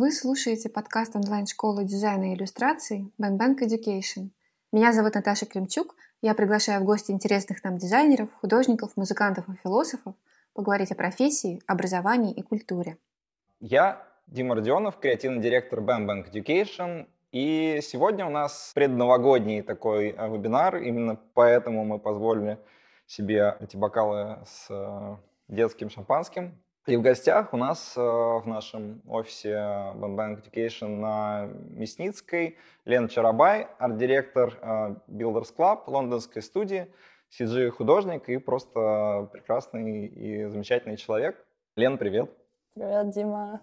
Вы слушаете подкаст онлайн-школы дизайна и иллюстрации Bank Education. Меня зовут Наташа Климчук. Я приглашаю в гости интересных нам дизайнеров, художников, музыкантов и философов поговорить о профессии, образовании и культуре. Я Дима Родионов, креативный директор Bank Education. И сегодня у нас предновогодний такой э, вебинар. Именно поэтому мы позволили себе эти бокалы с э, детским шампанским. И в гостях у нас э, в нашем офисе Bank Education на Мясницкой Лена Чарабай, арт-директор э, Builders Club, лондонской студии, CG-художник и просто прекрасный и замечательный человек. Лен, привет. Привет, Дима.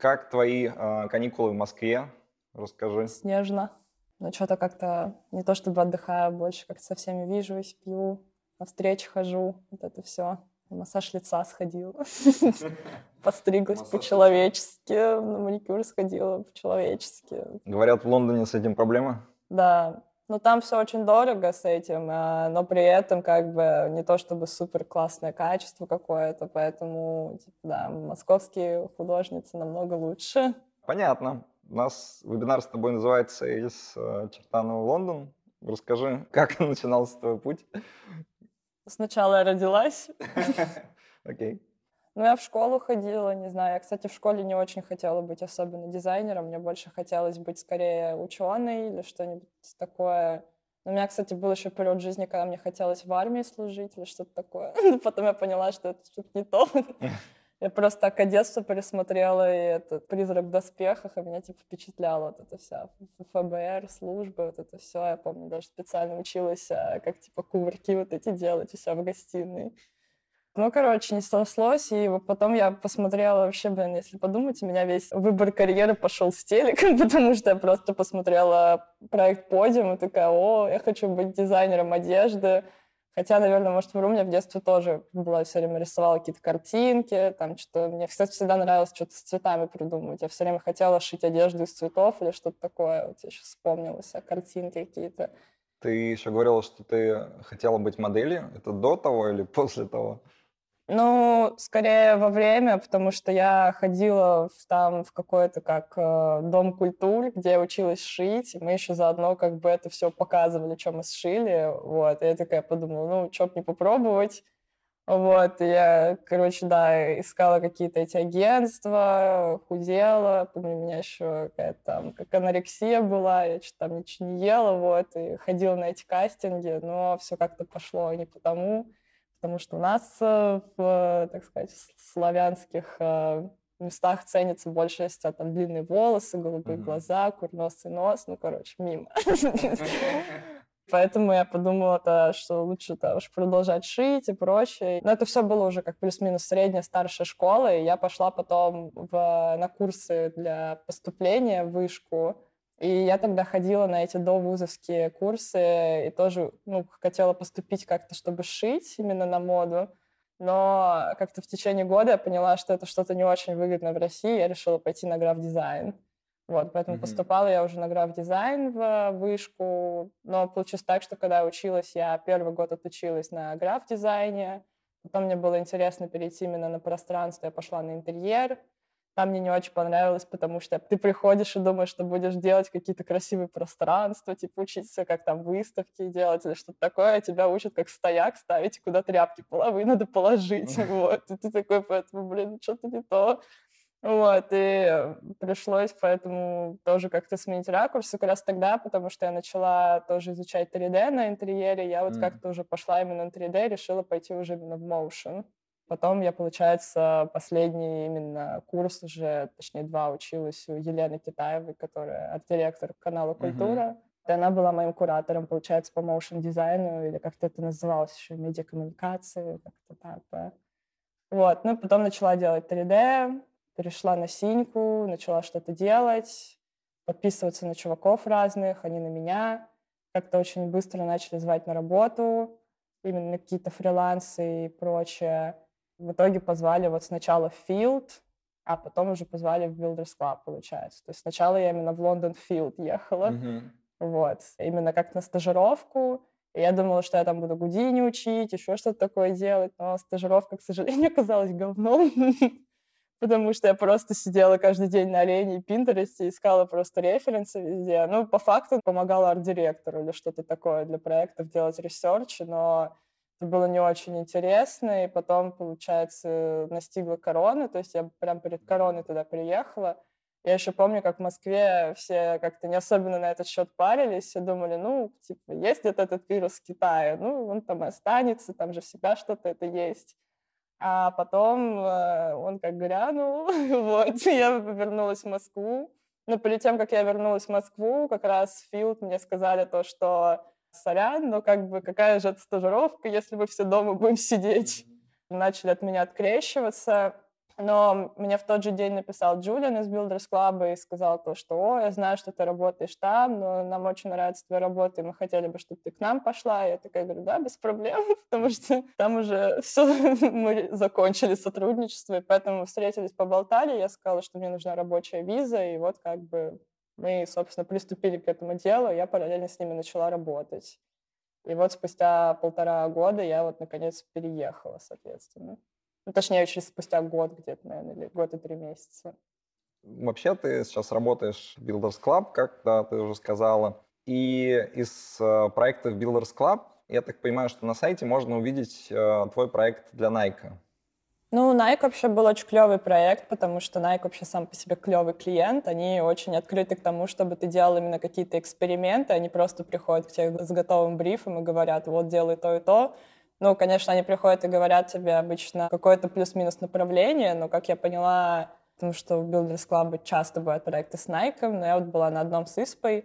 Как твои э, каникулы в Москве? Расскажи. Снежно. Ну, что-то как-то не то чтобы отдыхаю, больше как-то со всеми вижусь, пью, на встречи хожу, вот это все массаж лица сходила. Постриглась по-человечески, на маникюр сходила по-человечески. Говорят, в Лондоне с этим проблема? Да, но там все очень дорого с этим, а, но при этом как бы не то чтобы супер классное качество какое-то, поэтому типа, да, московские художницы намного лучше. Понятно. У нас вебинар с тобой называется «Из э, Чертанова Лондон». Расскажи, как начинался твой путь? Сначала я родилась. Окей. Ну, я в школу ходила, не знаю. Я, кстати, в школе не очень хотела быть особенно дизайнером. Мне больше хотелось быть скорее ученой или что-нибудь такое. У меня, кстати, был еще период жизни, когда мне хотелось в армии служить или что-то такое. Потом я поняла, что это что-то не то. Я просто так Одессу пересмотрела, и этот «Призрак в доспехах», и меня, типа, впечатляло вот это вся ФБР, службы, вот это все. Я помню, даже специально училась, а, как, типа, кувырки вот эти делать у себя в гостиной. Ну, короче, не срослось, и потом я посмотрела вообще, блин, если подумать, у меня весь выбор карьеры пошел с телеком, потому что я просто посмотрела проект «Подиум» и такая, о, я хочу быть дизайнером одежды, Хотя, наверное, может, вру, мне в детстве тоже была все время рисовала какие-то картинки, там что мне, кстати, всегда нравилось что-то с цветами придумывать. Я все время хотела шить одежду из цветов или что-то такое. Вот я сейчас вспомнила себя, картинки какие-то. Ты еще говорила, что ты хотела быть моделью. Это до того или после того? Ну, скорее во время, потому что я ходила в, там в какой-то как э, дом культуры, где я училась шить, и мы еще заодно как бы это все показывали, что мы сшили, вот, и я такая подумала, ну, что б не попробовать, вот, и я, короче, да, искала какие-то эти агентства, худела, помню, у меня еще какая-то там, как анорексия была, я что-то там ничего не ела, вот, и ходила на эти кастинги, но все как-то пошло не потому, потому что у нас э, в, так сказать, славянских э, местах ценится больше, если там длинные волосы, голубые mm-hmm. глаза, курносый нос, ну, короче, мимо. Поэтому я подумала, -то, что лучше -то уж продолжать шить и прочее. Но это все было уже как плюс-минус средняя, старшая школа, и я пошла потом в, на курсы для поступления в вышку. И я тогда ходила на эти довузовские курсы и тоже ну, хотела поступить как-то, чтобы шить именно на моду. Но как-то в течение года я поняла, что это что-то не очень выгодно в России, я решила пойти на граф-дизайн. Вот, поэтому mm-hmm. поступала я уже на граф-дизайн в вышку, но получилось так, что когда я училась, я первый год отучилась на граф-дизайне, потом мне было интересно перейти именно на пространство, я пошла на интерьер, там мне не очень понравилось, потому что ты приходишь и думаешь, что будешь делать какие-то красивые пространства, типа учиться, как там выставки делать или что-то такое, а тебя учат, как стояк ставить, куда тряпки половые надо положить. Вот. И ты такой, поэтому, блин, что-то не то. Вот, и пришлось поэтому тоже как-то сменить ракурс. И как раз тогда, потому что я начала тоже изучать 3D на интерьере, я вот mm. как-то уже пошла именно на 3D, решила пойти уже именно в motion. Потом я, получается, последний именно курс уже, точнее, два училась у Елены Китаевой, которая арт-директор канала «Культура». Uh-huh. И она была моим куратором, получается, по моушен-дизайну, или как-то это называлось еще, медиакоммуникации, как-то так. Да. Вот, ну, потом начала делать 3D, перешла на синьку, начала что-то делать, подписываться на чуваков разных, они на меня. Как-то очень быстро начали звать на работу, именно на какие-то фрилансы и прочее. В итоге позвали вот сначала в Field, а потом уже позвали в Builders Club, получается. То есть сначала я именно в Лондон Field ехала, mm-hmm. вот, именно как на стажировку. И я думала, что я там буду Гудини учить, еще что-то такое делать, но стажировка, к сожалению, оказалась говном. потому что я просто сидела каждый день на Арене и Пинтересте, искала просто референсы везде. Ну, по факту помогала арт-директору или что-то такое для проектов делать research, но это было не очень интересно, и потом, получается, настигла корона, то есть я прям перед короной туда приехала. Я еще помню, как в Москве все как-то не особенно на этот счет парились и думали, ну, типа, есть где-то этот вирус в Китае, ну, он там и останется, там же всегда что-то это есть. А потом э, он как грянул, вот, я вернулась в Москву. Но перед тем, как я вернулась в Москву, как раз Филд мне сказали то, что сорян, но как бы какая же это стажировка, если мы все дома будем сидеть. Начали от меня открещиваться. Но мне в тот же день написал Джулиан из Builders Club и сказал то, что «О, я знаю, что ты работаешь там, но нам очень нравится твоя работа, и мы хотели бы, чтобы ты к нам пошла». И я такая говорю «Да, без проблем», потому что там уже все, мы закончили сотрудничество, и поэтому встретились, поболтали, я сказала, что мне нужна рабочая виза, и вот как бы мы, собственно, приступили к этому делу, я параллельно с ними начала работать. И вот спустя полтора года я вот наконец переехала, соответственно. Ну, точнее, через спустя год где-то, наверное, или год и три месяца. Вообще ты сейчас работаешь в Builders Club, как да, ты уже сказала. И из э, проектов Builders Club, я так понимаю, что на сайте можно увидеть э, твой проект для Nike. Ну, Nike вообще был очень клевый проект, потому что Nike вообще сам по себе клевый клиент. Они очень открыты к тому, чтобы ты делал именно какие-то эксперименты. Они просто приходят к тебе с готовым брифом и говорят, вот делай то и то. Ну, конечно, они приходят и говорят тебе обычно какое-то плюс-минус направление, но, как я поняла, потому что в Builders Club часто бывают проекты с Nike, но я вот была на одном с Испой,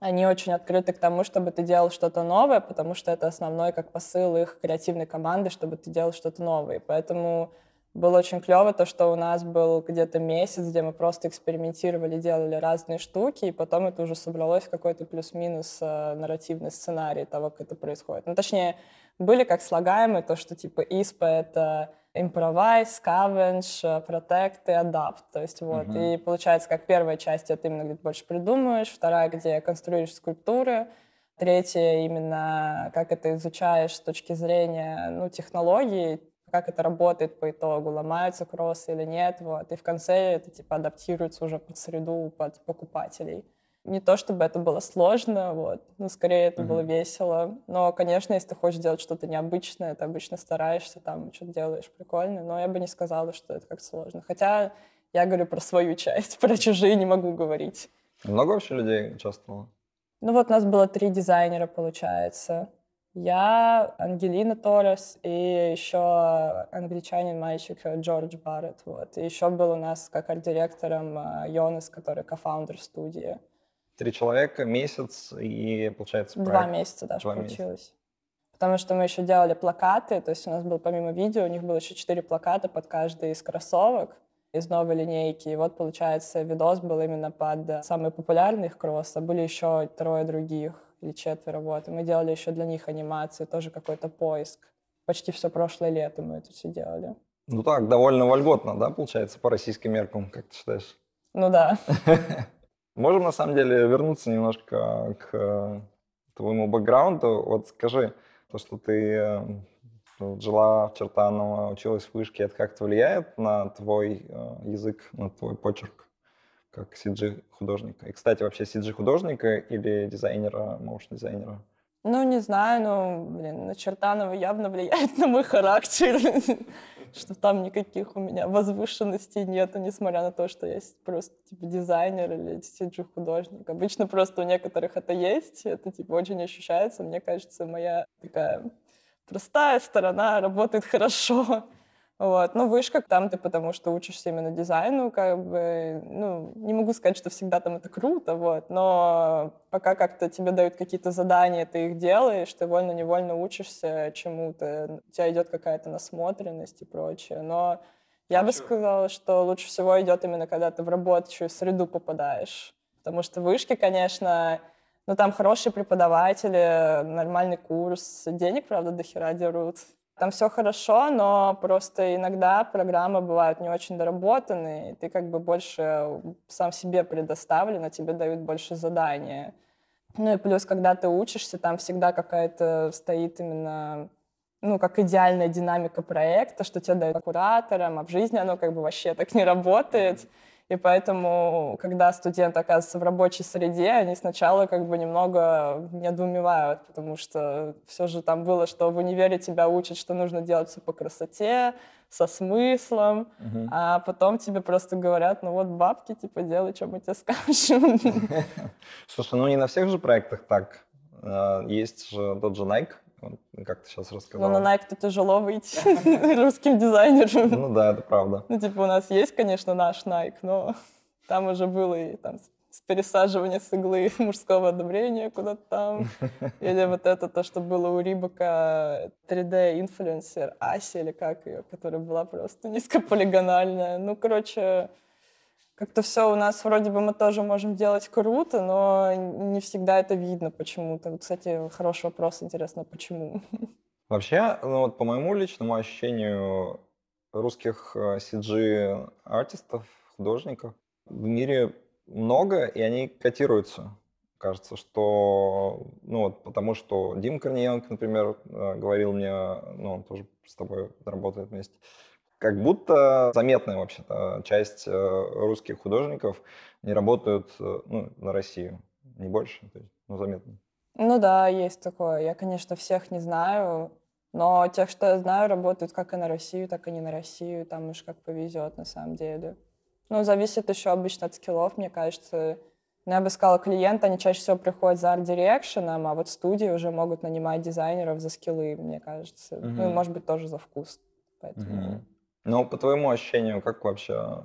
они очень открыты к тому, чтобы ты делал что-то новое, потому что это основной как посыл их креативной команды, чтобы ты делал что-то новое. Поэтому было очень клево то, что у нас был где-то месяц, где мы просто экспериментировали, делали разные штуки, и потом это уже собралось в какой-то плюс-минус э, нарративный сценарий того, как это происходит. Ну, точнее, были как слагаемые, то, что типа ISPA — это improvise, scavenge, protect и adapt. То есть вот. Mm-hmm. И получается, как первая часть — это именно где ты больше придумываешь, вторая, где конструируешь скульптуры, третья именно как это изучаешь с точки зрения ну, технологий, как это работает по итогу, ломаются кроссы или нет, вот. И в конце это типа адаптируется уже под среду, под покупателей. Не то чтобы это было сложно, вот, но скорее это mm-hmm. было весело. Но, конечно, если ты хочешь делать что-то необычное, ты обычно стараешься, там, что-то делаешь прикольно, но я бы не сказала, что это как сложно. Хотя я говорю про свою часть, про чужие не могу говорить. Много вообще людей участвовало? Ну вот у нас было три дизайнера, получается. Я, Ангелина Торрес и еще англичанин мальчик Джордж Барретт. Вот. И еще был у нас как арт-директором э, Йонас, который кофаундер студии. Три человека, месяц и, получается, проект. Два месяца даже Два получилось. Месяца. Потому что мы еще делали плакаты, то есть у нас был помимо видео, у них было еще четыре плаката под каждый из кроссовок из новой линейки. И вот, получается, видос был именно под самые популярные их кроссы, а были еще трое других или четверо. Вот. И мы делали еще для них анимации, тоже какой-то поиск. Почти все прошлое лето мы это все делали. Ну так, довольно вольготно, да, получается, по российским меркам, как ты считаешь? Ну да. Можем, на самом деле, вернуться немножко к э, твоему бэкграунду. Вот скажи, то, что ты э, жила в Чертаново, училась в вышке, это как-то влияет на твой э, язык, на твой почерк, как CG-художника? И, кстати, вообще CG-художника или дизайнера, моушн-дизайнера? Ну, не знаю, но, блин, на Чертанова явно влияет на мой характер, что там никаких у меня возвышенностей нету, несмотря на то, что я просто, типа, дизайнер или CG-художник. Обычно просто у некоторых это есть, это, типа, очень ощущается. Мне кажется, моя такая простая сторона работает хорошо. Вот. Но вышка там ты потому что учишься именно дизайну, как бы, ну, не могу сказать, что всегда там это круто, вот, но пока как-то тебе дают какие-то задания, ты их делаешь, ты вольно-невольно учишься чему-то, у тебя идет какая-то насмотренность и прочее, но я бы сказала, что лучше всего идет именно, когда ты в рабочую среду попадаешь, потому что вышки, конечно, ну, там хорошие преподаватели, нормальный курс, денег, правда, до хера дерут, там все хорошо, но просто иногда программы бывают не очень доработанные, и ты как бы больше сам себе предоставлен, а тебе дают больше задания. Ну и плюс, когда ты учишься, там всегда какая-то стоит именно ну, как идеальная динамика проекта, что тебе дают куратором, а в жизни оно как бы вообще так не работает. И поэтому, когда студент оказывается в рабочей среде, они сначала как бы немного недоумевают, потому что все же там было, что в универе тебя учат, что нужно делать все по красоте, со смыслом, угу. а потом тебе просто говорят, ну вот бабки, типа, делай, что мы тебе скажем. Слушай, ну не на всех же проектах так. А, есть же тот же Nike, как ты сейчас рассказала. Ну, на Nike-то тяжело выйти русским дизайнером. Ну да, это правда. Ну, типа, у нас есть, конечно, наш Nike, но там уже было и там с пересаживания с иглы мужского одобрения куда-то там. Или вот это то, что было у Рибака 3D-инфлюенсер Аси, или как ее, которая была просто низкополигональная. Ну, короче, как-то все у нас вроде бы мы тоже можем делать круто, но не всегда это видно почему-то. Кстати, хороший вопрос, интересно, почему? Вообще, ну вот по моему личному ощущению, русских CG-артистов, э, художников в мире много, и они котируются. Кажется, что, ну вот, потому что Дим Корниенко, например, э, говорил мне, ну, он тоже с тобой работает вместе, как будто заметная вообще-то часть э, русских художников не работают э, ну, на Россию. Не больше, то есть, ну, заметно. Ну да, есть такое. Я, конечно, всех не знаю, но тех, что я знаю, работают как и на Россию, так и не на Россию. Там уж как повезет, на самом деле. Ну, зависит еще обычно от скиллов, мне кажется. Ну, я бы сказала, клиенты, они чаще всего приходят за арт-дирекшеном, а вот студии уже могут нанимать дизайнеров за скиллы, мне кажется. Uh-huh. Ну, и, может быть, тоже за вкус. Поэтому... Uh-huh. Ну, по твоему ощущению, как вообще,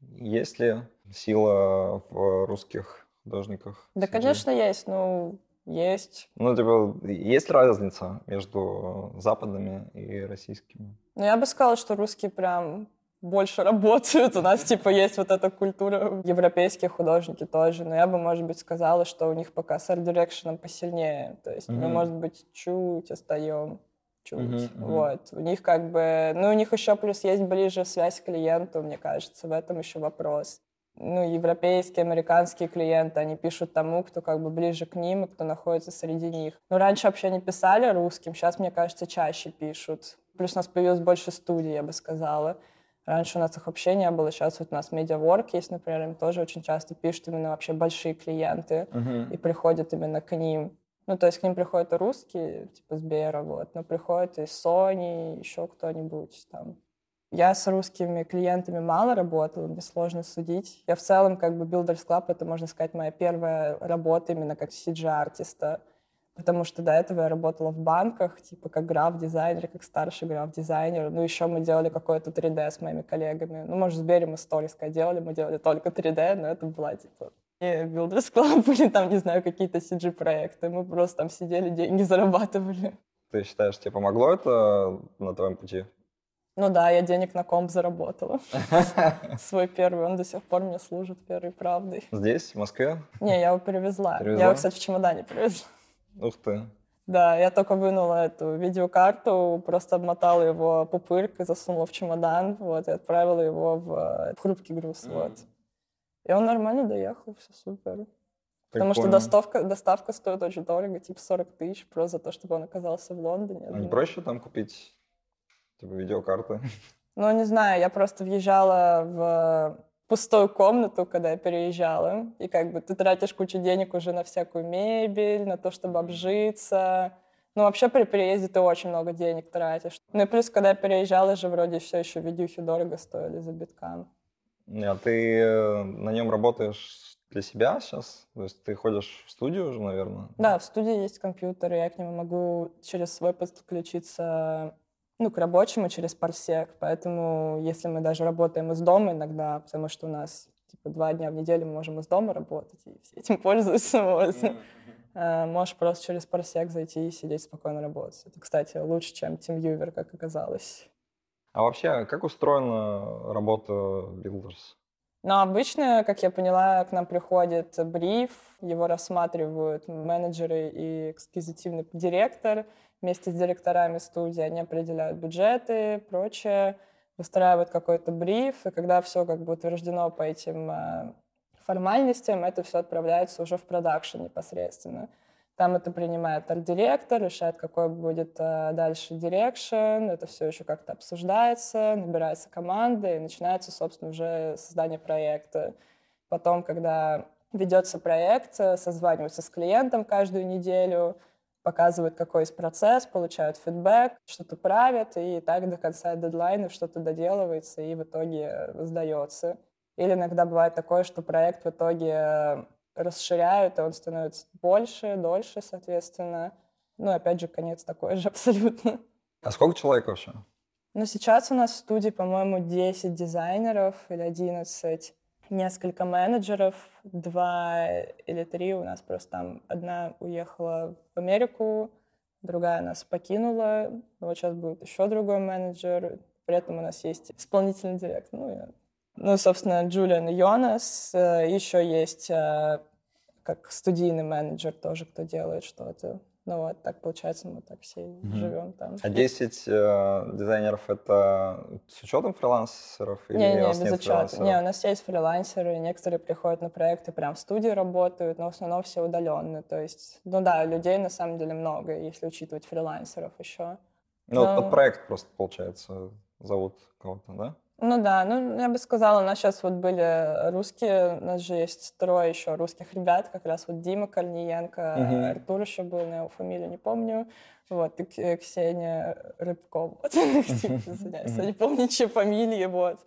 есть ли сила в русских художниках? Да, конечно, есть. Ну, есть. Ну, типа, есть разница между западными и российскими? Ну, я бы сказала, что русские прям больше работают. У нас, типа, есть вот эта культура. Европейские художники тоже. Но я бы, может быть, сказала, что у них пока с арт-дирекшеном посильнее. То есть mm-hmm. мы, может быть, чуть остаем чуть. Mm-hmm, mm-hmm. Вот. У них как бы... Ну, у них еще плюс есть ближе связь к клиенту, мне кажется. В этом еще вопрос. Ну, европейские, американские клиенты, они пишут тому, кто как бы ближе к ним и кто находится среди них. Ну, раньше вообще не писали русским, сейчас, мне кажется, чаще пишут. Плюс у нас появилось больше студий, я бы сказала. Раньше у нас их вообще не было, сейчас вот у нас медиаворк есть, например, им тоже очень часто пишут именно вообще большие клиенты uh-huh. и приходят именно к ним. Ну, то есть к ним приходят и русские, типа Сбера, вот, но приходят и Sony, еще кто-нибудь там. Я с русскими клиентами мало работала, мне сложно судить. Я в целом, как бы, Builders Club — это, можно сказать, моя первая работа именно как CG-артиста, потому что до этого я работала в банках, типа, как граф-дизайнер, как старший граф-дизайнер. Ну, еще мы делали какое-то 3D с моими коллегами. Ну, может, в Сбере мы сториска делали, мы делали только 3D, но это была, типа, Builders Club или там, не знаю, какие-то CG-проекты. Мы просто там сидели, деньги зарабатывали. Ты считаешь, тебе помогло это на твоем пути? Ну да, я денег на комп заработала. Свой первый, он до сих пор мне служит первой правдой. Здесь, в Москве? Не, я его перевезла. перевезла? Я его, кстати, в чемодане привезла. Ух ты. Да, я только вынула эту видеокарту, просто обмотала его пупыркой, засунула в чемодан, вот, и отправила его в, э, в хрупкий груз, mm. вот. И он нормально доехал, все супер. Потому что доставка, доставка стоит очень дорого, типа 40 тысяч, просто за то, чтобы он оказался в Лондоне. А не проще там купить типа видеокарты? Ну, не знаю, я просто въезжала в пустую комнату, когда я переезжала, и как бы ты тратишь кучу денег уже на всякую мебель, на то, чтобы обжиться. Ну, вообще при переезде ты очень много денег тратишь. Ну и плюс, когда я переезжала же, вроде все еще видюхи дорого стоили за биткам. А ты э, на нем работаешь для себя сейчас? То есть ты ходишь в студию уже, наверное? Да, в студии есть компьютер, и я к нему могу через свой подключиться ну, к рабочему через парсек. Поэтому если мы даже работаем из дома иногда, потому что у нас типа два дня в неделю мы можем из дома работать, и все этим пользуются. Вот. Mm-hmm. Можешь просто через парсек зайти и сидеть спокойно работать. Это, кстати, лучше, чем TeamViewer, как оказалось. А вообще, как устроена работа Builders? Но обычно, как я поняла, к нам приходит бриф, его рассматривают менеджеры и executive директор вместе с директорами студии. Они определяют бюджеты, прочее, выстраивают какой-то бриф, и когда все как бы утверждено по этим э, формальностям, это все отправляется уже в продакшн непосредственно. Там это принимает арт-директор, решает, какой будет э, дальше direction. Это все еще как-то обсуждается, набирается команда, и начинается, собственно, уже создание проекта. Потом, когда ведется проект, э, созваниваются с клиентом каждую неделю, показывают, какой есть процесс, получают фидбэк, что-то правят, и так до конца дедлайна что-то доделывается и в итоге сдается. Или иногда бывает такое, что проект в итоге расширяют, и он становится больше, дольше, соответственно. Ну, опять же, конец такой же абсолютно. А сколько человек вообще? Ну, сейчас у нас в студии, по-моему, 10 дизайнеров или 11, несколько менеджеров, два или три у нас просто там. Одна уехала в Америку, другая нас покинула. Вот сейчас будет еще другой менеджер. При этом у нас есть исполнительный директор. Ну, ну, собственно, Джулиан Йонас. Э, Еще есть э, как студийный менеджер тоже, кто делает что-то. Ну вот, так получается, мы так все mm-hmm. живем там. А 10 э, дизайнеров это с учетом фрилансеров? Или не, не, без учета. Не, у нас есть фрилансеры, некоторые приходят на проекты, прям в студии работают, но в основном все удаленно. То есть, ну да, людей на самом деле много, если учитывать фрилансеров еще. Ну, но... под проект просто, получается, зовут кого-то, да? Ну да, ну я бы сказала, у нас сейчас вот были русские, у нас же есть трое еще русских ребят, как раз вот Дима Корниенко, угу. Артур еще был, на его фамилию не помню, вот, и Ксения Рыбков, вот, извиняюсь, не помню, чьи фамилии, вот.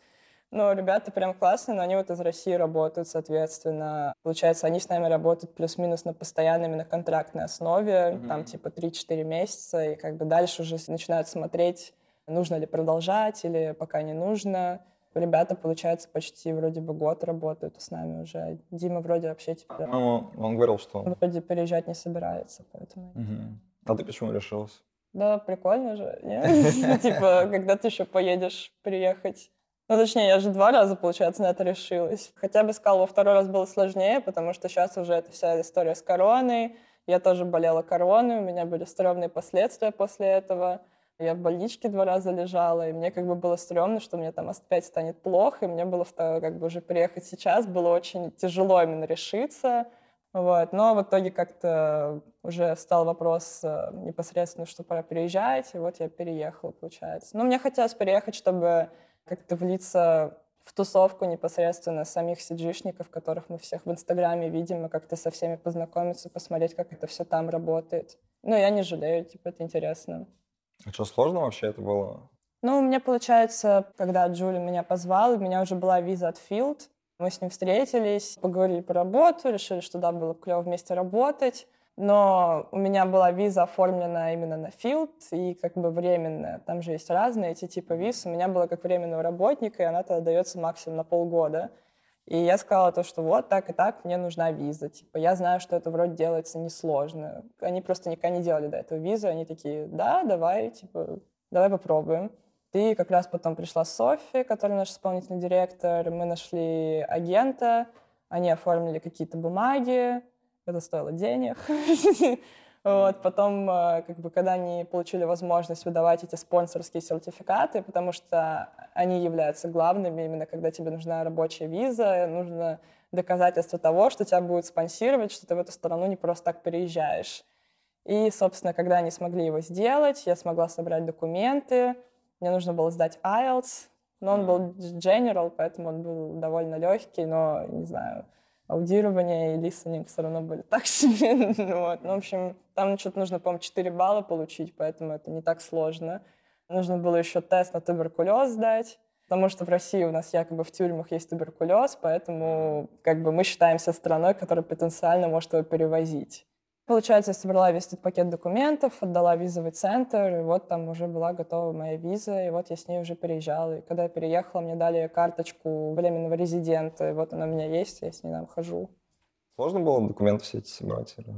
Но ребята прям классные, но они вот из России работают, соответственно. Получается, они с нами работают плюс-минус на постоянной, именно контрактной основе, mm-hmm. там типа 3-4 месяца, и как бы дальше уже начинают смотреть, нужно ли продолжать или пока не нужно. Ребята, получается, почти вроде бы год работают с нами уже. Дима вроде вообще типа... Ну, он говорил, что... Вроде переезжать не собирается, поэтому... Угу. А ты почему решилась? Да, прикольно же, Типа, когда ты еще поедешь приехать ну, точнее, я же два раза, получается, на это решилась. Хотя бы сказал, во второй раз было сложнее, потому что сейчас уже эта вся история с короной. Я тоже болела короной, у меня были стрёмные последствия после этого. Я в больничке два раза лежала, и мне как бы было стрёмно, что мне там опять станет плохо, и мне было как бы уже приехать сейчас, было очень тяжело именно решиться. Вот. Но в итоге как-то уже встал вопрос э, непосредственно, что пора переезжать, и вот я переехала, получается. Но мне хотелось переехать, чтобы как-то влиться в тусовку непосредственно самих сиджишников, которых мы всех в Инстаграме видим, и как-то со всеми познакомиться, посмотреть, как это все там работает. Ну, я не жалею, типа, это интересно. А что, сложно вообще это было? Ну, у меня, получается, когда Джули меня позвал, у меня уже была виза от Field. Мы с ним встретились, поговорили по работу, решили, что да, было клево вместе работать. Но у меня была виза оформлена именно на Field и как бы временная. Там же есть разные эти типы виз. У меня была как временного работника, и она тогда дается максимум на полгода. И я сказала то, что вот так и так мне нужна виза. Типа, я знаю, что это вроде делается несложно. Они просто никогда не делали до этого визу. Они такие, да, давай, типа, давай попробуем. И как раз потом пришла София, которая наш исполнительный директор. Мы нашли агента, они оформили какие-то бумаги. Это стоило денег. Вот. Потом, э, как бы, когда они получили возможность выдавать эти спонсорские сертификаты, потому что они являются главными, именно когда тебе нужна рабочая виза, нужно доказательство того, что тебя будут спонсировать, что ты в эту страну не просто так переезжаешь. И, собственно, когда они смогли его сделать, я смогла собрать документы, мне нужно было сдать IELTS, но он был general, поэтому он был довольно легкий, но, не знаю, аудирование и листенинг все равно были так себе. вот. Ну, в общем, там что-то нужно, по-моему, 4 балла получить, поэтому это не так сложно. Нужно было еще тест на туберкулез сдать, потому что в России у нас якобы в тюрьмах есть туберкулез, поэтому как бы мы считаемся страной, которая потенциально может его перевозить. Получается, я собрала весь этот пакет документов, отдала визовый центр, и вот там уже была готова моя виза, и вот я с ней уже переезжала. И когда я переехала, мне дали карточку временного резидента, и вот она у меня есть, я с ней там хожу. Сложно было документы все эти собрать? Или?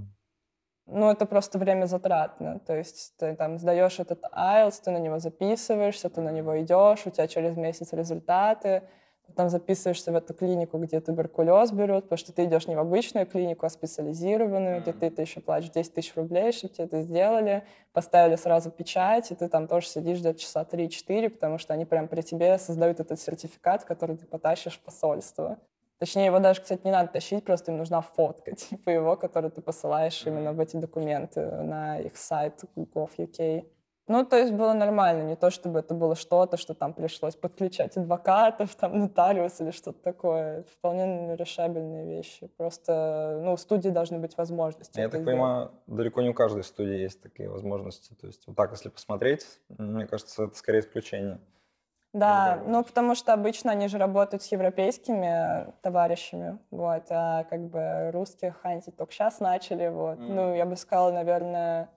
Ну, это просто время затратно. То есть ты там сдаешь этот IELTS, ты на него записываешься, ты на него идешь, у тебя через месяц результаты, там записываешься в эту клинику, где туберкулез берут, потому что ты идешь не в обычную клинику, а специализированную, где ты, ты еще платишь 10 тысяч рублей, чтобы тебе это сделали, поставили сразу печать, и ты там тоже сидишь где-то часа 3-4, потому что они прям при тебе создают этот сертификат, который ты потащишь в посольство. Точнее, его даже, кстати, не надо тащить, просто им нужна фотка, типа его, которую ты посылаешь именно в эти документы на их сайт gov.uk. Ну, то есть было нормально, не то чтобы это было что-то, что там пришлось подключать адвокатов, там, нотариус или что-то такое. Вполне решабельные вещи. Просто, ну, у студии должны быть возможности. Я так понимаю, далеко не у каждой студии есть такие возможности. То есть вот так, если посмотреть, мне кажется, это скорее исключение. Да, ну потому что обычно они же работают с европейскими товарищами, вот, а как бы русских хантить только сейчас начали, вот. Mm. Ну, я бы сказала, наверное,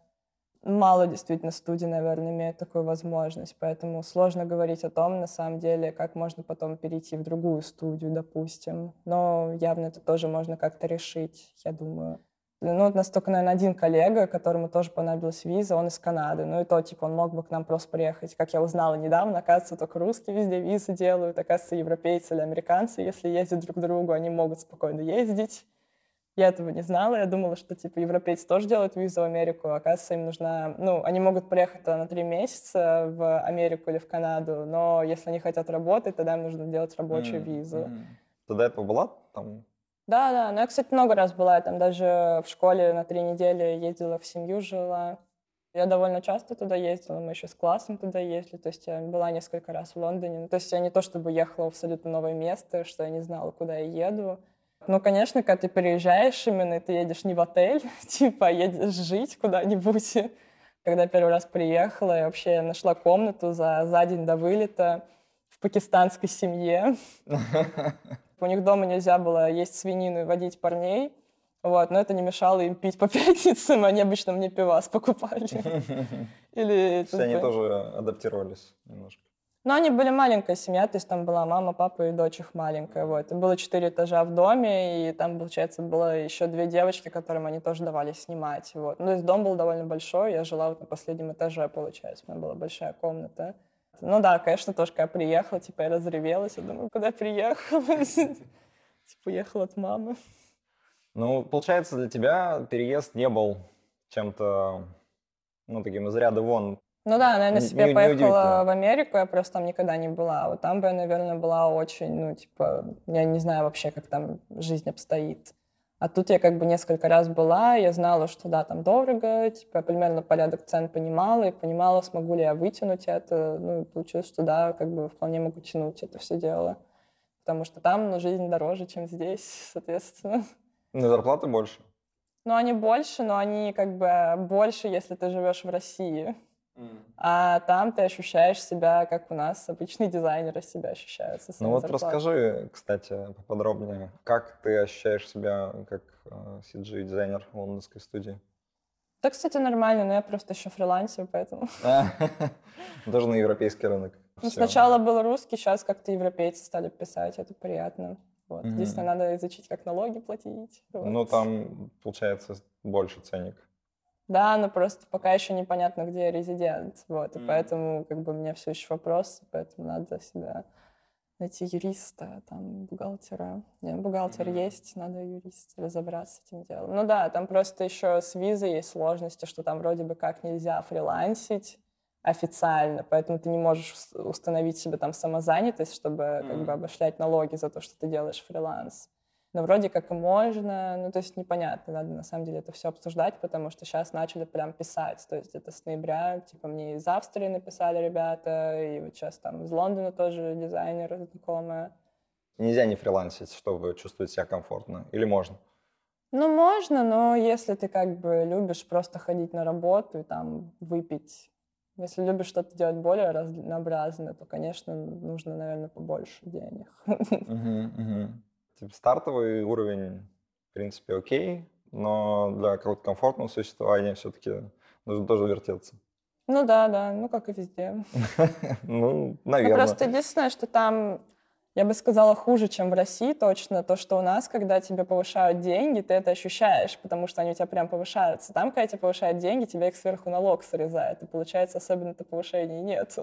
мало действительно студий, наверное, имеют такую возможность, поэтому сложно говорить о том, на самом деле, как можно потом перейти в другую студию, допустим. Но явно это тоже можно как-то решить, я думаю. Ну, у нас только, наверное, один коллега, которому тоже понадобилась виза, он из Канады. Ну и то, типа, он мог бы к нам просто приехать. Как я узнала недавно, оказывается, только русские везде визы делают. Оказывается, европейцы или американцы, если ездят друг к другу, они могут спокойно ездить. Я этого не знала, я думала, что, типа, европейцы тоже делают визу в Америку, оказывается, им нужна... Ну, они могут приехать на три месяца в Америку или в Канаду, но если они хотят работать, тогда им нужно делать рабочую mm-hmm. визу. Ты до этого была там? Да, да, ну я, кстати, много раз была, я там даже в школе на три недели ездила в семью, жила. Я довольно часто туда ездила, мы еще с классом туда ездили, то есть я была несколько раз в Лондоне. То есть я не то чтобы ехала в абсолютно новое место, что я не знала, куда я еду, ну, конечно, когда ты переезжаешь именно, ты едешь не в отель, типа, а едешь жить куда-нибудь. Когда первый раз приехала, я вообще нашла комнату за, за день до вылета в пакистанской семье. У них дома нельзя было есть свинину и водить парней. Вот, но это не мешало им пить по пятницам, они обычно мне пивас покупали. Или... Все они тоже адаптировались немножко. Но они были маленькая семья, то есть там была мама, папа и дочь их маленькая. Вот. И было четыре этажа в доме, и там, получается, было еще две девочки, которым они тоже давали снимать. Вот. Ну, то есть дом был довольно большой, я жила вот на последнем этаже, получается. У меня была большая комната. Ну да, конечно, тоже когда приехала, типа я разревелась, я думаю, куда приехала? Типа уехала от мамы. Ну, получается, для тебя переезд не был чем-то, ну, таким из ряда вон ну да, наверное, себе не, поехала не в Америку, я просто там никогда не была. Вот там бы я, наверное, была очень, ну, типа, я не знаю вообще, как там жизнь обстоит. А тут я как бы несколько раз была, я знала, что да, там дорого, типа, я примерно порядок цен понимала, и понимала, смогу ли я вытянуть это. Ну, и получилось, что да, как бы вполне могу тянуть это все дело. Потому что там ну, жизнь дороже, чем здесь, соответственно. На зарплаты больше? Ну, они больше, но они как бы больше, если ты живешь в России. А там ты ощущаешь себя, как у нас обычные дизайнеры себя ощущают. Со ну вот зарплатой. расскажи, кстати, поподробнее, как ты ощущаешь себя как CG-дизайнер в лондонской студии? Да, кстати, нормально, но я просто еще фрилансер, поэтому... Тоже на европейский рынок. Ну, сначала был русский, сейчас как-то европейцы стали писать, это приятно. Вот. Единственное, надо изучить, как налоги платить. Ну, там, получается, больше ценник. Да, но просто пока еще непонятно, где я резидент. Вот, и mm. поэтому как бы у меня все еще вопрос, поэтому надо себя найти юриста, там, бухгалтера. Не, бухгалтер mm. есть, надо юрист разобраться с этим делом. Ну да, там просто еще с визой есть сложности, что там вроде бы как нельзя фрилансить официально, поэтому ты не можешь установить себе там самозанятость, чтобы mm. как бы обошлять налоги за то, что ты делаешь фриланс но вроде как и можно, ну, то есть непонятно, надо на самом деле это все обсуждать, потому что сейчас начали прям писать, то есть это с ноября, типа мне из Австрии написали ребята, и вот сейчас там из Лондона тоже дизайнер знакомая. Нельзя не фрилансить, чтобы чувствовать себя комфортно, или можно? Ну, можно, но если ты как бы любишь просто ходить на работу и там выпить если любишь что-то делать более разнообразно, то, конечно, нужно, наверное, побольше денег. Uh-huh, uh-huh. Типа, стартовый уровень, в принципе, окей, но для какого-то комфортного существования все-таки нужно тоже вертеться. Ну да, да, ну как и везде. Ну, наверное. Просто единственное, что там, я бы сказала, хуже, чем в России точно, то, что у нас, когда тебе повышают деньги, ты это ощущаешь, потому что они у тебя прям повышаются. Там, когда тебе повышают деньги, тебе их сверху налог срезают, и получается, особенно-то повышений нет.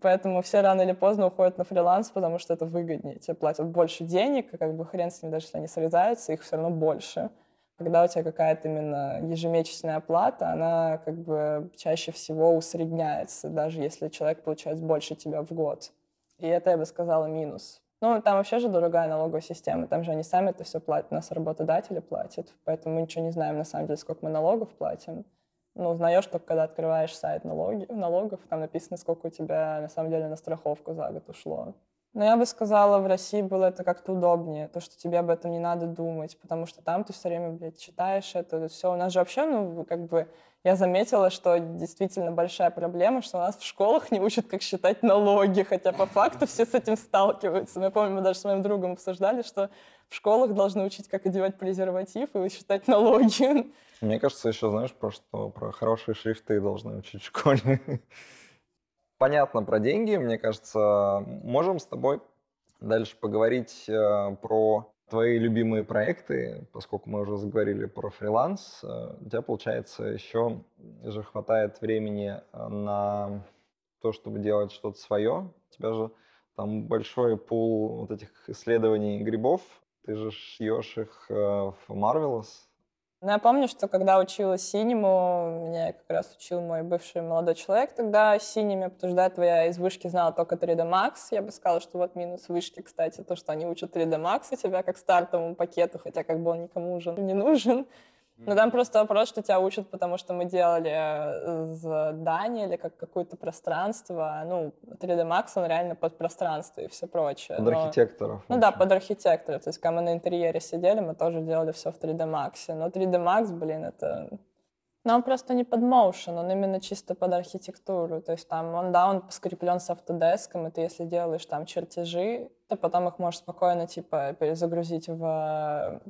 Поэтому все рано или поздно уходят на фриланс, потому что это выгоднее. Тебе платят больше денег, и как бы хрен с ним, даже если они срезаются, их все равно больше. Когда у тебя какая-то именно ежемесячная оплата, она как бы чаще всего усредняется, даже если человек получает больше тебя в год. И это, я бы сказала, минус. Ну, там вообще же дорогая налоговая система, там же они сами это все платят, нас работодатели платят, поэтому мы ничего не знаем, на самом деле, сколько мы налогов платим. Ну, узнаешь только, когда открываешь сайт налоги, налогов, там написано, сколько у тебя, на самом деле, на страховку за год ушло. Но я бы сказала, в России было это как-то удобнее, то, что тебе об этом не надо думать, потому что там ты все время, блядь, читаешь это, это все. У нас же вообще, ну, как бы, я заметила, что действительно большая проблема, что у нас в школах не учат, как считать налоги, хотя по факту все с этим сталкиваются. Я помню, мы даже с моим другом обсуждали, что в школах должны учить, как одевать презерватив и считать налоги. Мне кажется, еще знаешь, про что про хорошие шрифты должны учить в школе понятно про деньги, мне кажется, можем с тобой дальше поговорить э, про твои любимые проекты, поскольку мы уже заговорили про фриланс. Э, у тебя, получается, еще же хватает времени э, на то, чтобы делать что-то свое. У тебя же там большой пул вот этих исследований грибов. Ты же шьешь их в Marvelous. Ну, я помню, что когда учила синему, меня как раз учил мой бывший молодой человек тогда синими, потому что до этого я из вышки знала только 3D Max. Я бы сказала, что вот минус вышки, кстати, то, что они учат 3D Max у тебя как стартовому пакету, хотя как бы он никому уже не нужен. Ну, там просто вопрос, что тебя учат, потому что мы делали э, здание или как какое-то пространство. Ну, 3D Max, он реально под пространство и все прочее. Под Но... архитекторов. Ну да, под архитекторов. То есть, когда мы на интерьере сидели, мы тоже делали все в 3D Max. Но 3D Max, блин, это но он просто не под motion, он именно чисто под архитектуру. То есть там он, да, он скреплен с автодеском, и ты если делаешь там чертежи, то потом их можешь спокойно, типа, перезагрузить в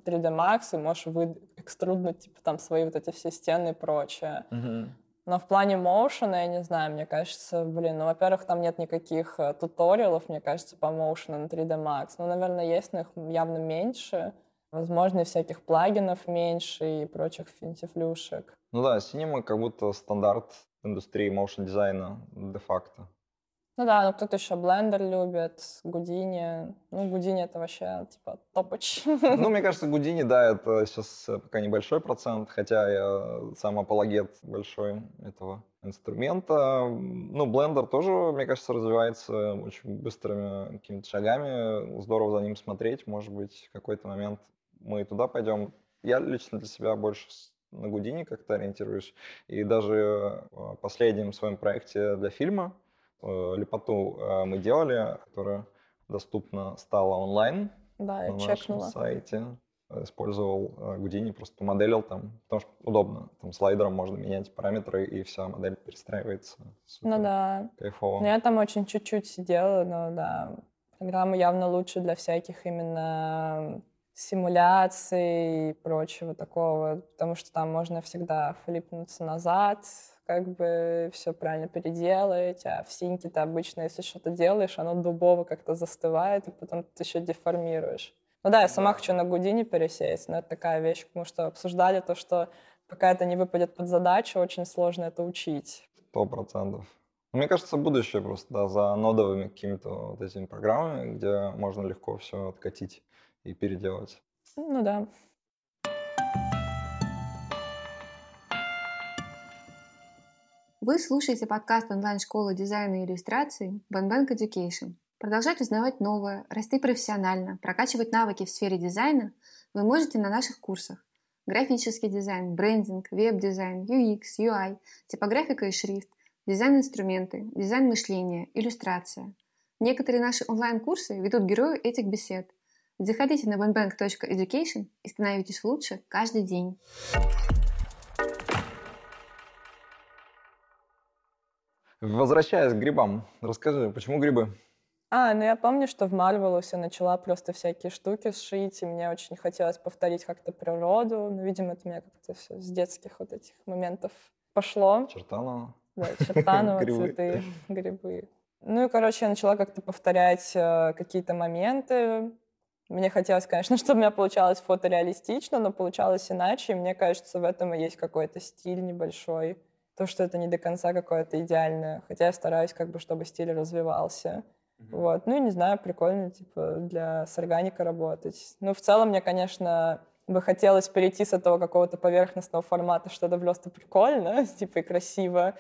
3D Max и можешь вы экструднуть, типа, там свои вот эти все стены и прочее. Mm-hmm. Но в плане моушена, я не знаю, мне кажется, блин, ну, во-первых, там нет никаких э, туториалов, мне кажется, по моушену на 3D Max. Ну, наверное, есть, но их явно меньше. Возможно, и всяких плагинов меньше и прочих финтифлюшек. Ну да, Cinema как будто стандарт индустрии моушен дизайна де-факто. Ну да, ну кто-то еще Blender любит, Гудини. Ну, Гудини это вообще, типа, топоч. Ну, мне кажется, Гудини, да, это сейчас пока небольшой процент, хотя я сам апологет большой этого инструмента. Ну, Blender тоже, мне кажется, развивается очень быстрыми какими-то шагами. Здорово за ним смотреть. Может быть, в какой-то момент мы туда пойдем. Я лично для себя больше на Гудини как-то ориентируюсь. И даже в последнем своем проекте для фильма э, Лепоту э, мы делали, которая доступна стала онлайн да, на нашем сайте. Использовал э, Гудини, просто помоделил там, потому что удобно. Там слайдером можно менять параметры, и вся модель перестраивается. Супер ну да. Кайфово. Ну, я там очень чуть-чуть сидела, но да, программа явно лучше для всяких именно симуляций и прочего такого, потому что там можно всегда флипнуться назад, как бы все правильно переделать, а в синьке-то обычно, если что-то делаешь, оно дубово как-то застывает, и потом ты еще деформируешь. Ну да, я сама хочу на Гудине пересесть, но это такая вещь, потому что обсуждали то, что пока это не выпадет под задачу, очень сложно это учить. Сто процентов. Мне кажется, будущее просто, да, за нодовыми какими-то вот этими программами, где можно легко все откатить и переделать. Ну да. Вы слушаете подкаст онлайн-школы дизайна и иллюстрации Bang Bang Education. Продолжать узнавать новое, расти профессионально, прокачивать навыки в сфере дизайна вы можете на наших курсах. Графический дизайн, брендинг, веб-дизайн, UX, UI, типографика и шрифт, дизайн-инструменты, дизайн мышления, иллюстрация. Некоторые наши онлайн-курсы ведут герои этих бесед – Заходите на onebank.education и становитесь лучше каждый день. Возвращаясь к грибам, расскажи, почему грибы? А, ну я помню, что в Марвелусе начала просто всякие штуки сшить, и мне очень хотелось повторить как-то природу. Но, ну, видимо, это у меня как-то все с детских вот этих моментов пошло. Чертанова. Да, Чертанова, цветы, грибы. Ну и, короче, я начала как-то повторять э, какие-то моменты, мне хотелось, конечно, чтобы у меня получалось фотореалистично, но получалось иначе. И мне кажется, в этом и есть какой-то стиль небольшой. То, что это не до конца какое-то идеальное. Хотя я стараюсь, как бы, чтобы стиль развивался. Mm-hmm. Вот. Ну и не знаю, прикольно, типа, для с органикой работать. Ну, в целом, мне, конечно, бы хотелось перейти с этого какого-то поверхностного формата, что это просто прикольно, типа, и красиво,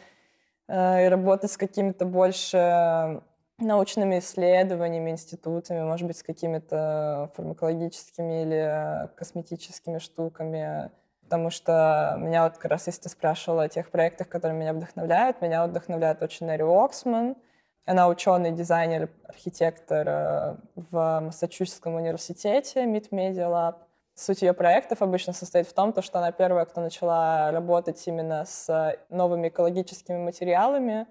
э, и работать с какими-то больше научными исследованиями, институтами, может быть, с какими-то фармакологическими или косметическими штуками. Потому что меня вот как раз, если ты спрашивала о тех проектах, которые меня вдохновляют, меня вдохновляет очень Нэри Оксман. Она ученый, дизайнер, архитектор э, в Массачусетском университете, MIT Media Lab. Суть ее проектов обычно состоит в том, что она первая, кто начала работать именно с новыми экологическими материалами,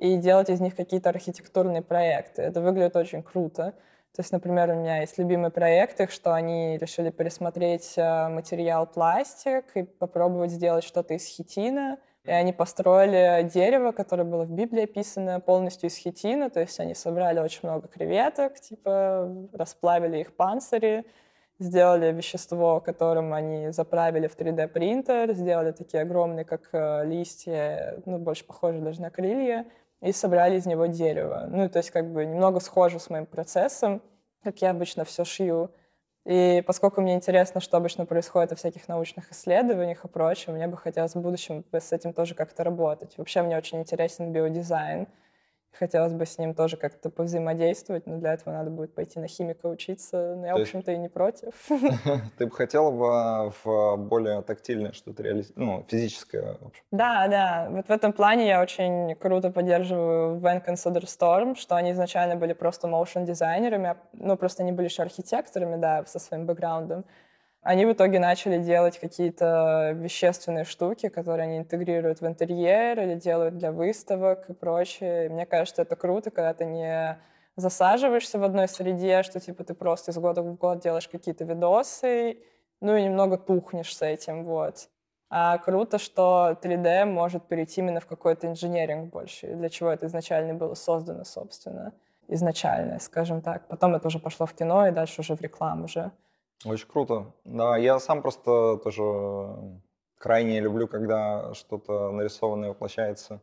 и делать из них какие-то архитектурные проекты. Это выглядит очень круто. То есть, например, у меня есть любимый проект их, что они решили пересмотреть э, материал пластик и попробовать сделать что-то из хитина. И они построили дерево, которое было в Библии описано полностью из хитина. То есть они собрали очень много креветок, типа расплавили их панцири, сделали вещество, которым они заправили в 3D принтер, сделали такие огромные, как э, листья, ну, больше похожие даже на крылья, и собрали из него дерево. Ну, то есть как бы немного схоже с моим процессом, как я обычно все шью. И поскольку мне интересно, что обычно происходит во всяких научных исследованиях и прочем, мне бы хотелось в будущем с этим тоже как-то работать. Вообще мне очень интересен биодизайн. Хотелось бы с ним тоже как-то повзаимодействовать, но для этого надо будет пойти на химика учиться. Но я, в общем-то, и не против. Ты бы хотела бы в более тактильное что-то реализовать, ну, физическое, в общем. Да, да. Вот в этом плане я очень круто поддерживаю Van Consider Storm, что они изначально были просто моушен дизайнерами, а, ну, просто они были еще архитекторами, да, со своим бэкграундом они в итоге начали делать какие-то вещественные штуки, которые они интегрируют в интерьер или делают для выставок и прочее. И мне кажется, это круто, когда ты не засаживаешься в одной среде, что типа ты просто из года в год делаешь какие-то видосы, ну и немного тухнешь с этим, вот. А круто, что 3D может перейти именно в какой-то инженеринг больше, для чего это изначально было создано, собственно, изначально, скажем так. Потом это уже пошло в кино и дальше уже в рекламу уже. Очень круто. Да, я сам просто тоже крайне люблю, когда что-то нарисованное воплощается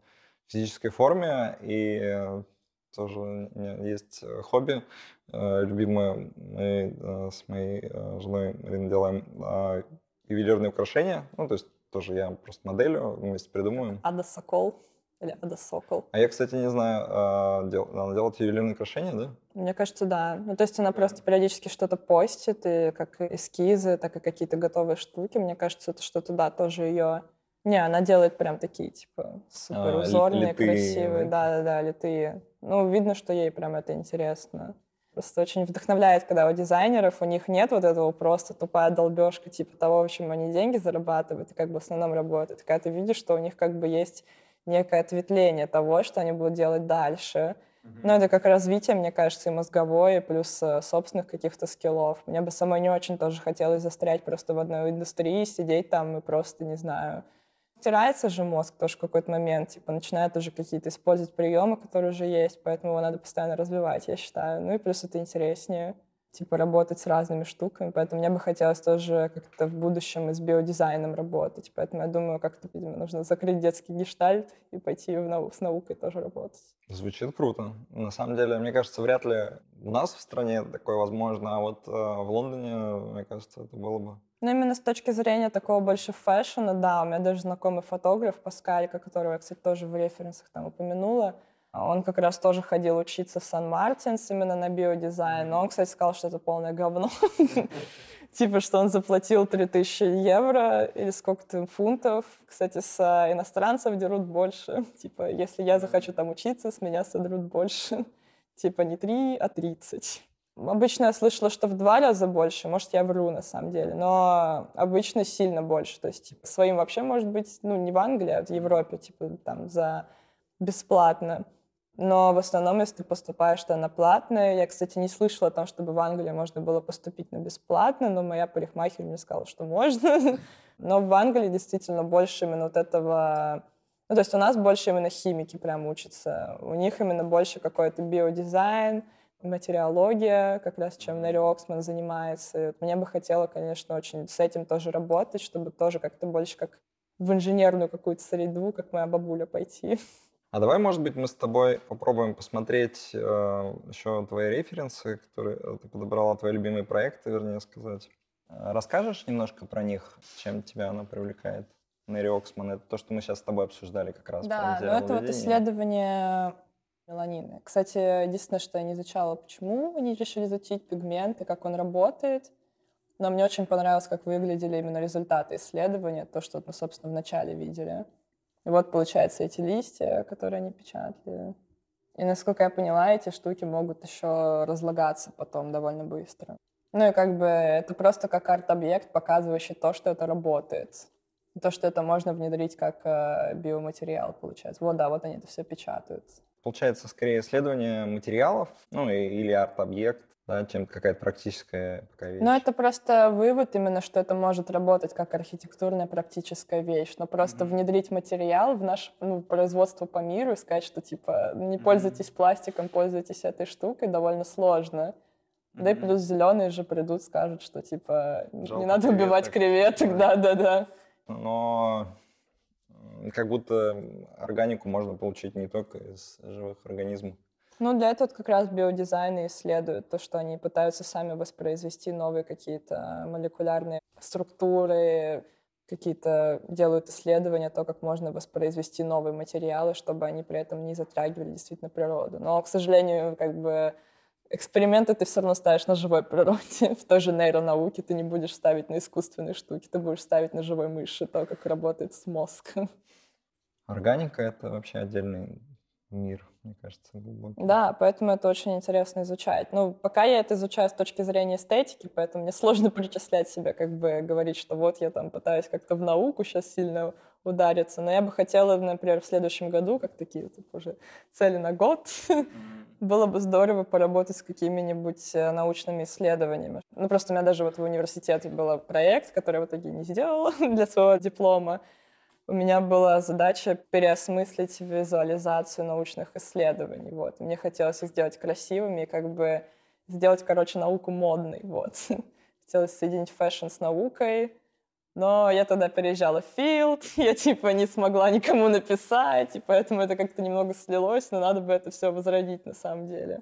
в физической форме, и тоже у меня есть хобби э, любимое. Мы э, с моей э, женой Мариной делаем а, ювелирные украшения. Ну, то есть тоже я просто моделью вместе придумываем. Ада Сокол. Или Ада Сокол. А я, кстати, не знаю, а, дел, она делает ювелирные украшения, да? Мне кажется, да. Ну, то есть она просто периодически что-то постит, и как эскизы, так и какие-то готовые штуки. Мне кажется, это что-то, да, тоже ее... Не, она делает прям такие, типа, супер узорные, а, литые, красивые. Да-да-да, литые. Ну, видно, что ей прям это интересно. Просто очень вдохновляет, когда у дизайнеров у них нет вот этого просто тупая долбежка, типа того, в чем они деньги зарабатывают и как бы в основном работают. Когда ты видишь, что у них как бы есть некое ответвление того, что они будут делать дальше. Но это как развитие, мне кажется, и мозговое, плюс э, собственных каких-то скиллов. Мне бы самой не очень тоже хотелось застрять просто в одной индустрии, сидеть там и просто, не знаю, Теряется же мозг тоже в какой-то момент, типа начинает уже какие-то использовать приемы, которые уже есть, поэтому его надо постоянно развивать, я считаю. Ну и плюс это интереснее типа работать с разными штуками, поэтому мне бы хотелось тоже как-то в будущем и с биодизайном работать, поэтому я думаю, как-то, видимо, нужно закрыть детский гештальт и пойти в нау с наукой тоже работать. Звучит круто. На самом деле, мне кажется, вряд ли у нас в стране такое возможно, а вот э, в Лондоне, мне кажется, это было бы ну, именно с точки зрения такого больше фэшена, да, у меня даже знакомый фотограф Паскалька, которого я, кстати, тоже в референсах там упомянула, он как раз тоже ходил учиться в Сан-Мартинс именно на биодизайн, но он, кстати, сказал, что это полное говно. Типа, что он заплатил 3000 евро или сколько-то фунтов. Кстати, с а, иностранцев дерут больше. Типа, если я захочу там учиться, с меня содрут больше. Типа, не 3, а 30. Обычно я слышала, что в два раза больше. Может, я вру на самом деле. Но обычно сильно больше. То есть, типа, своим вообще может быть, ну, не в Англии, а в Европе, типа, там, за бесплатно. Но в основном, если ты поступаешь то на платное, я, кстати, не слышала о том, чтобы в Англии можно было поступить на бесплатно, но моя парикмахер мне сказала, что можно. Но в Англии действительно больше именно вот этого... Ну, то есть у нас больше именно химики прям учатся. У них именно больше какой-то биодизайн, материология, как раз чем Нэри Оксман занимается. И вот мне бы хотело, конечно, очень с этим тоже работать, чтобы тоже как-то больше как в инженерную какую-то среду, как моя бабуля, пойти. А давай, может быть, мы с тобой попробуем посмотреть э, еще твои референсы, которые ты подобрала, твои любимые проекты, вернее сказать. Э, расскажешь немножко про них, чем тебя она привлекает? Мэри Оксман, это то, что мы сейчас с тобой обсуждали как раз. Да, но ну это вот исследование меланины. Кстати, единственное, что я не изучала, почему они решили изучить пигмент и как он работает. Но мне очень понравилось, как выглядели именно результаты исследования, то, что мы, собственно, в начале видели. И вот, получается, эти листья, которые они печатали. И, насколько я поняла, эти штуки могут еще разлагаться потом довольно быстро. Ну и как бы это просто как арт-объект, показывающий то, что это работает. То, что это можно внедрить как э, биоматериал, получается. Вот, да, вот они это все печатают. Получается, скорее исследование материалов, ну или арт-объект, да, чем какая-то практическая пока вещь. Ну, это просто вывод именно, что это может работать как архитектурная практическая вещь, но просто mm-hmm. внедрить материал в наше ну, производство по миру и сказать, что, типа, не пользуйтесь mm-hmm. пластиком, пользуйтесь этой штукой, довольно сложно. Mm-hmm. Да и плюс зеленые же придут, скажут, что, типа, Жалко не надо убивать креветок, да-да-да. Но как будто органику можно получить не только из живых организмов. Ну, для этого как раз биодизайны исследуют то, что они пытаются сами воспроизвести новые какие-то молекулярные структуры, какие-то делают исследования, то, как можно воспроизвести новые материалы, чтобы они при этом не затрагивали действительно природу. Но, к сожалению, как бы эксперименты ты все равно ставишь на живой природе. В той же нейронауке ты не будешь ставить на искусственные штуки, ты будешь ставить на живой мыши, то, как работает с мозгом. Органика — это вообще отдельный мир, мне кажется, глубокий. Да, поэтому это очень интересно изучать. Ну, пока я это изучаю с точки зрения эстетики, поэтому мне сложно причислять себя, как бы говорить, что вот я там пытаюсь как-то в науку сейчас сильно удариться. Но я бы хотела, например, в следующем году, как такие типа, уже цели на год, было бы здорово поработать с какими-нибудь э, научными исследованиями. Ну, просто у меня даже вот в университете был проект, который я в итоге не сделала для своего диплома у меня была задача переосмыслить визуализацию научных исследований. Вот. Мне хотелось их сделать красивыми как бы сделать, короче, науку модной. Вот. Хотелось соединить fashion с наукой, но я тогда переезжала в Field, я типа не смогла никому написать, и поэтому это как-то немного слилось, но надо бы это все возродить на самом деле.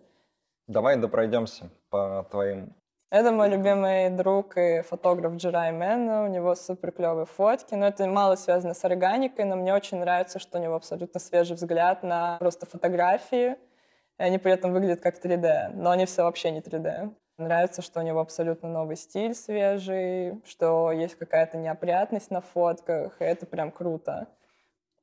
Давай допройдемся по твоим это мой любимый друг и фотограф Джерай Мэн. У него супер клевые фотки. Но это мало связано с органикой, но мне очень нравится, что у него абсолютно свежий взгляд на просто фотографии. И они при этом выглядят как 3D, но они все вообще не 3D. Нравится, что у него абсолютно новый стиль свежий, что есть какая-то неопрятность на фотках, и это прям круто.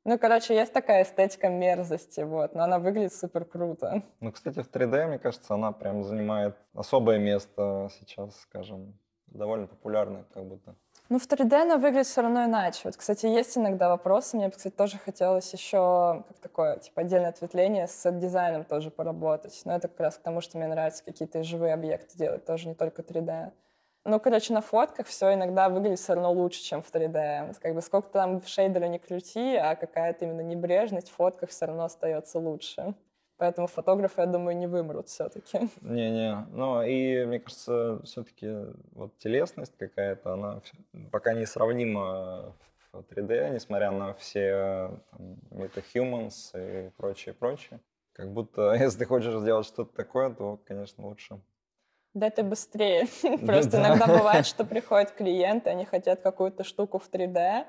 Ну, короче, есть такая эстетика мерзости, вот, но она выглядит супер круто. Ну, кстати, в 3D, мне кажется, она прям занимает особое место сейчас, скажем, довольно популярная как будто. Ну, в 3D она выглядит все равно иначе. Вот, кстати, есть иногда вопросы. Мне, кстати, тоже хотелось еще как такое, типа, отдельное ответвление с дизайном тоже поработать. Но это как раз к тому, что мне нравится какие-то живые объекты делать, тоже не только 3D. Ну, короче, на фотках все иногда выглядит все равно лучше, чем в 3D. Как бы сколько там в шейдеры не крути, а какая-то именно небрежность в фотках все равно остается лучше. Поэтому фотографы, я думаю, не вымрут все-таки. Не-не, ну и мне кажется, все-таки вот телесность какая-то, она пока не сравнима в 3D, несмотря на все там, MetaHumans и прочее, прочее. Как будто, если ты хочешь сделать что-то такое, то, конечно, лучше да это быстрее. Просто иногда бывает, что приходят клиенты, они хотят какую-то штуку в 3D,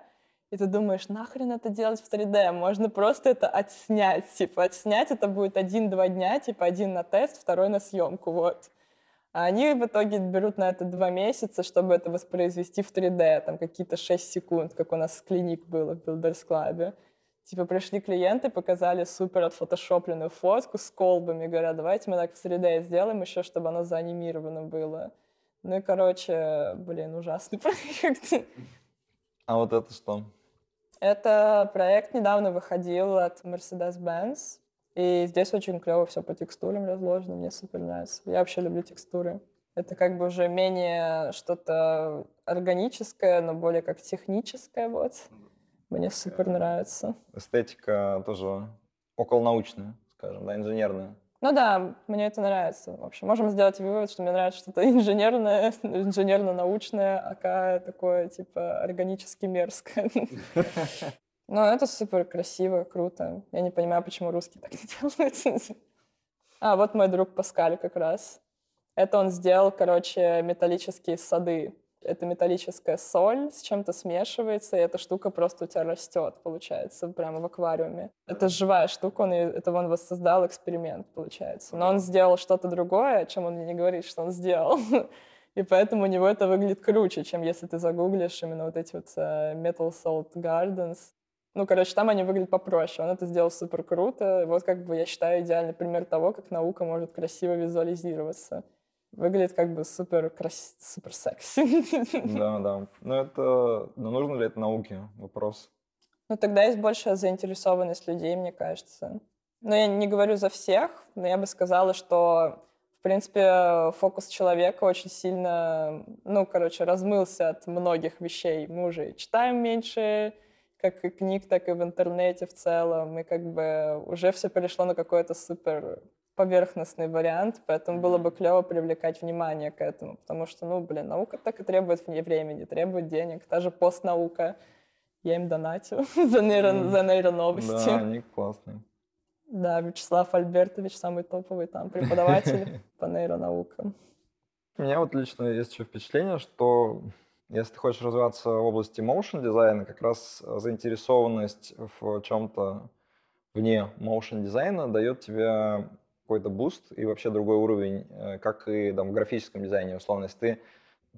и ты думаешь, нахрен это делать в 3D? Можно просто это отснять. Типа, отснять это будет один-два дня, типа, один на тест, второй на съемку, вот. А они в итоге берут на это два месяца, чтобы это воспроизвести в 3D, там какие-то 6 секунд, как у нас в клиник было в Builders Club. Типа пришли клиенты, показали супер отфотошопленную фотку с колбами, говорят, давайте мы так в 3D сделаем еще, чтобы оно заанимировано было. Ну и, короче, блин, ужасный проект. А вот это что? Это проект недавно выходил от Mercedes-Benz. И здесь очень клево все по текстурам разложено, мне супер нравится. Я вообще люблю текстуры. Это как бы уже менее что-то органическое, но более как техническое, вот. Мне супер нравится. Эстетика тоже околонаучная, скажем, да, инженерная. Ну да, мне это нравится. В общем, можем сделать вывод, что мне нравится что-то инженерное, инженерно-научное, ака такое, типа, органически мерзкое. Но это супер красиво, круто. Я не понимаю, почему русские так не делают. А, вот мой друг Паскаль как раз. Это он сделал, короче, металлические сады Это металлическая соль с чем-то смешивается, и эта штука просто у тебя растет, получается, прямо в аквариуме. Это живая штука, он, это он воссоздал эксперимент, получается. Но он сделал что-то другое, о чем он мне не говорит, что он сделал. И поэтому у него это выглядит круче, чем если ты загуглишь именно вот эти вот uh, Metal Salt Gardens. Ну, короче, там они выглядят попроще. Он это сделал супер круто. Вот как бы я считаю идеальный пример того, как наука может красиво визуализироваться. Выглядит как бы супер крас... супер секси. Да, да. Но это... Но нужно ли это науке? Вопрос. Ну, тогда есть большая заинтересованность людей, мне кажется. Но я не говорю за всех, но я бы сказала, что в принципе, фокус человека очень сильно, ну, короче, размылся от многих вещей. Мы уже читаем меньше, как и книг, так и в интернете в целом, и как бы уже все перешло на какой-то супер поверхностный вариант, поэтому было бы клево привлекать внимание к этому, потому что, ну, блин, наука так и требует времени, требует денег, та же постнаука, я им донатю за, нейро, за нейроновости. Да, они классные. Да, Вячеслав Альбертович самый топовый там преподаватель по нейронаукам. У меня вот лично есть еще впечатление, что если ты хочешь развиваться в области motion дизайна, как раз заинтересованность в чем-то вне motion дизайна дает тебе какой-то boost и вообще другой уровень, э, как и там, в графическом дизайне. Условно, если ты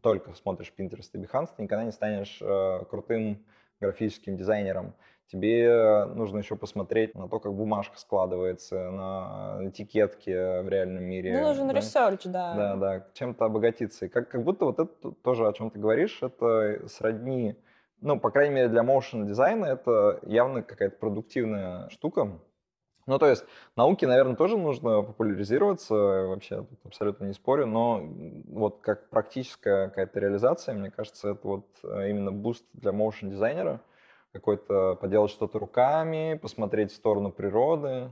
только смотришь Pinterest и Behance, ты никогда не станешь э, крутым графическим дизайнером тебе нужно еще посмотреть на то, как бумажка складывается, на этикетки в реальном мире. Ну, нужен да? research, да. Да, да, чем-то обогатиться. И как, как будто вот это тоже, о чем ты говоришь, это сродни, ну, по крайней мере, для motion дизайна это явно какая-то продуктивная штука. Ну, то есть науке, наверное, тоже нужно популяризироваться, вообще тут абсолютно не спорю, но вот как практическая какая-то реализация, мне кажется, это вот э, именно boost для motion дизайнера – какой-то поделать что-то руками, посмотреть в сторону природы.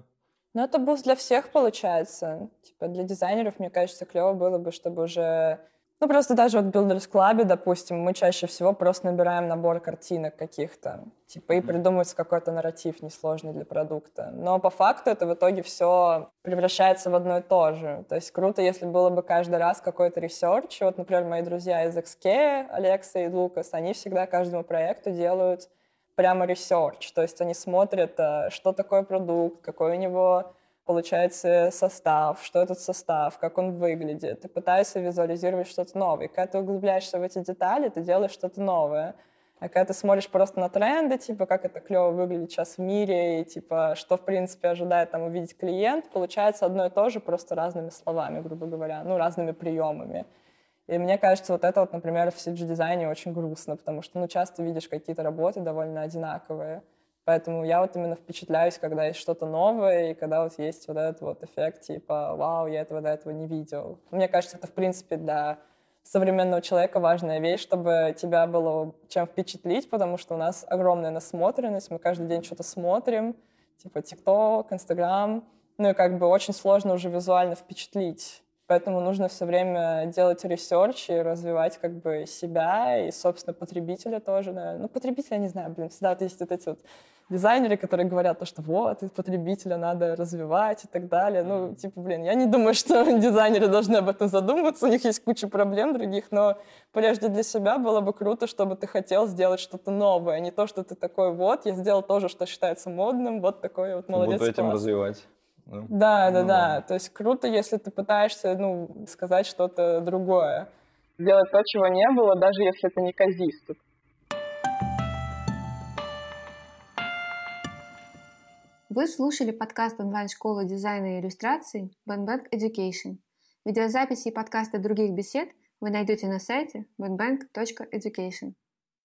Ну, это boost для всех получается. Типа для дизайнеров, мне кажется, клево было бы, чтобы уже... Ну, просто даже вот в Builders Club, допустим, мы чаще всего просто набираем набор картинок каких-то, типа, и придумывается какой-то нарратив несложный для продукта. Но по факту это в итоге все превращается в одно и то же. То есть круто, если было бы каждый раз какой-то research. Вот, например, мои друзья из XK, Алекса и Лукас, они всегда каждому проекту делают прямо research, то есть они смотрят, э, что такое продукт, какой у него получается состав, что этот состав, как он выглядит, и пытаешься визуализировать что-то новое. Когда ты углубляешься в эти детали, ты делаешь что-то новое. А когда ты смотришь просто на тренды, типа, как это клево выглядит сейчас в мире, и, типа, что, в принципе, ожидает там увидеть клиент, получается одно и то же, просто разными словами, грубо говоря, ну, разными приемами. И мне кажется, вот это вот, например, в CG-дизайне очень грустно, потому что, ну, часто видишь какие-то работы довольно одинаковые. Поэтому я вот именно впечатляюсь, когда есть что-то новое, и когда вот есть вот этот вот эффект, типа, вау, я этого до этого не видел. Мне кажется, это, в принципе, для современного человека важная вещь, чтобы тебя было чем впечатлить, потому что у нас огромная насмотренность, мы каждый день что-то смотрим, типа ТикТок, Инстаграм, ну и как бы очень сложно уже визуально впечатлить Поэтому нужно все время делать research и развивать как бы себя и, собственно, потребителя тоже. Наверное. Ну, потребителя, не знаю, блин, всегда есть вот эти вот дизайнеры, которые говорят, то, что вот, потребителя надо развивать и так далее. Ну, типа, блин, я не думаю, что дизайнеры должны об этом задумываться, у них есть куча проблем других, но прежде для себя было бы круто, чтобы ты хотел сделать что-то новое, а не то, что ты такой, вот, я сделал то же, что считается модным, вот такой вот молодец. Буду этим класс. развивать. Да, да, да, ну, да. То есть круто, если ты пытаешься, ну, сказать что-то другое. Делать то, чего не было, даже если это не казист. Вы слушали подкаст онлайн-школы дизайна и иллюстраций Banbank Education. Видеозаписи и подкасты других бесед вы найдете на сайте banbank.education.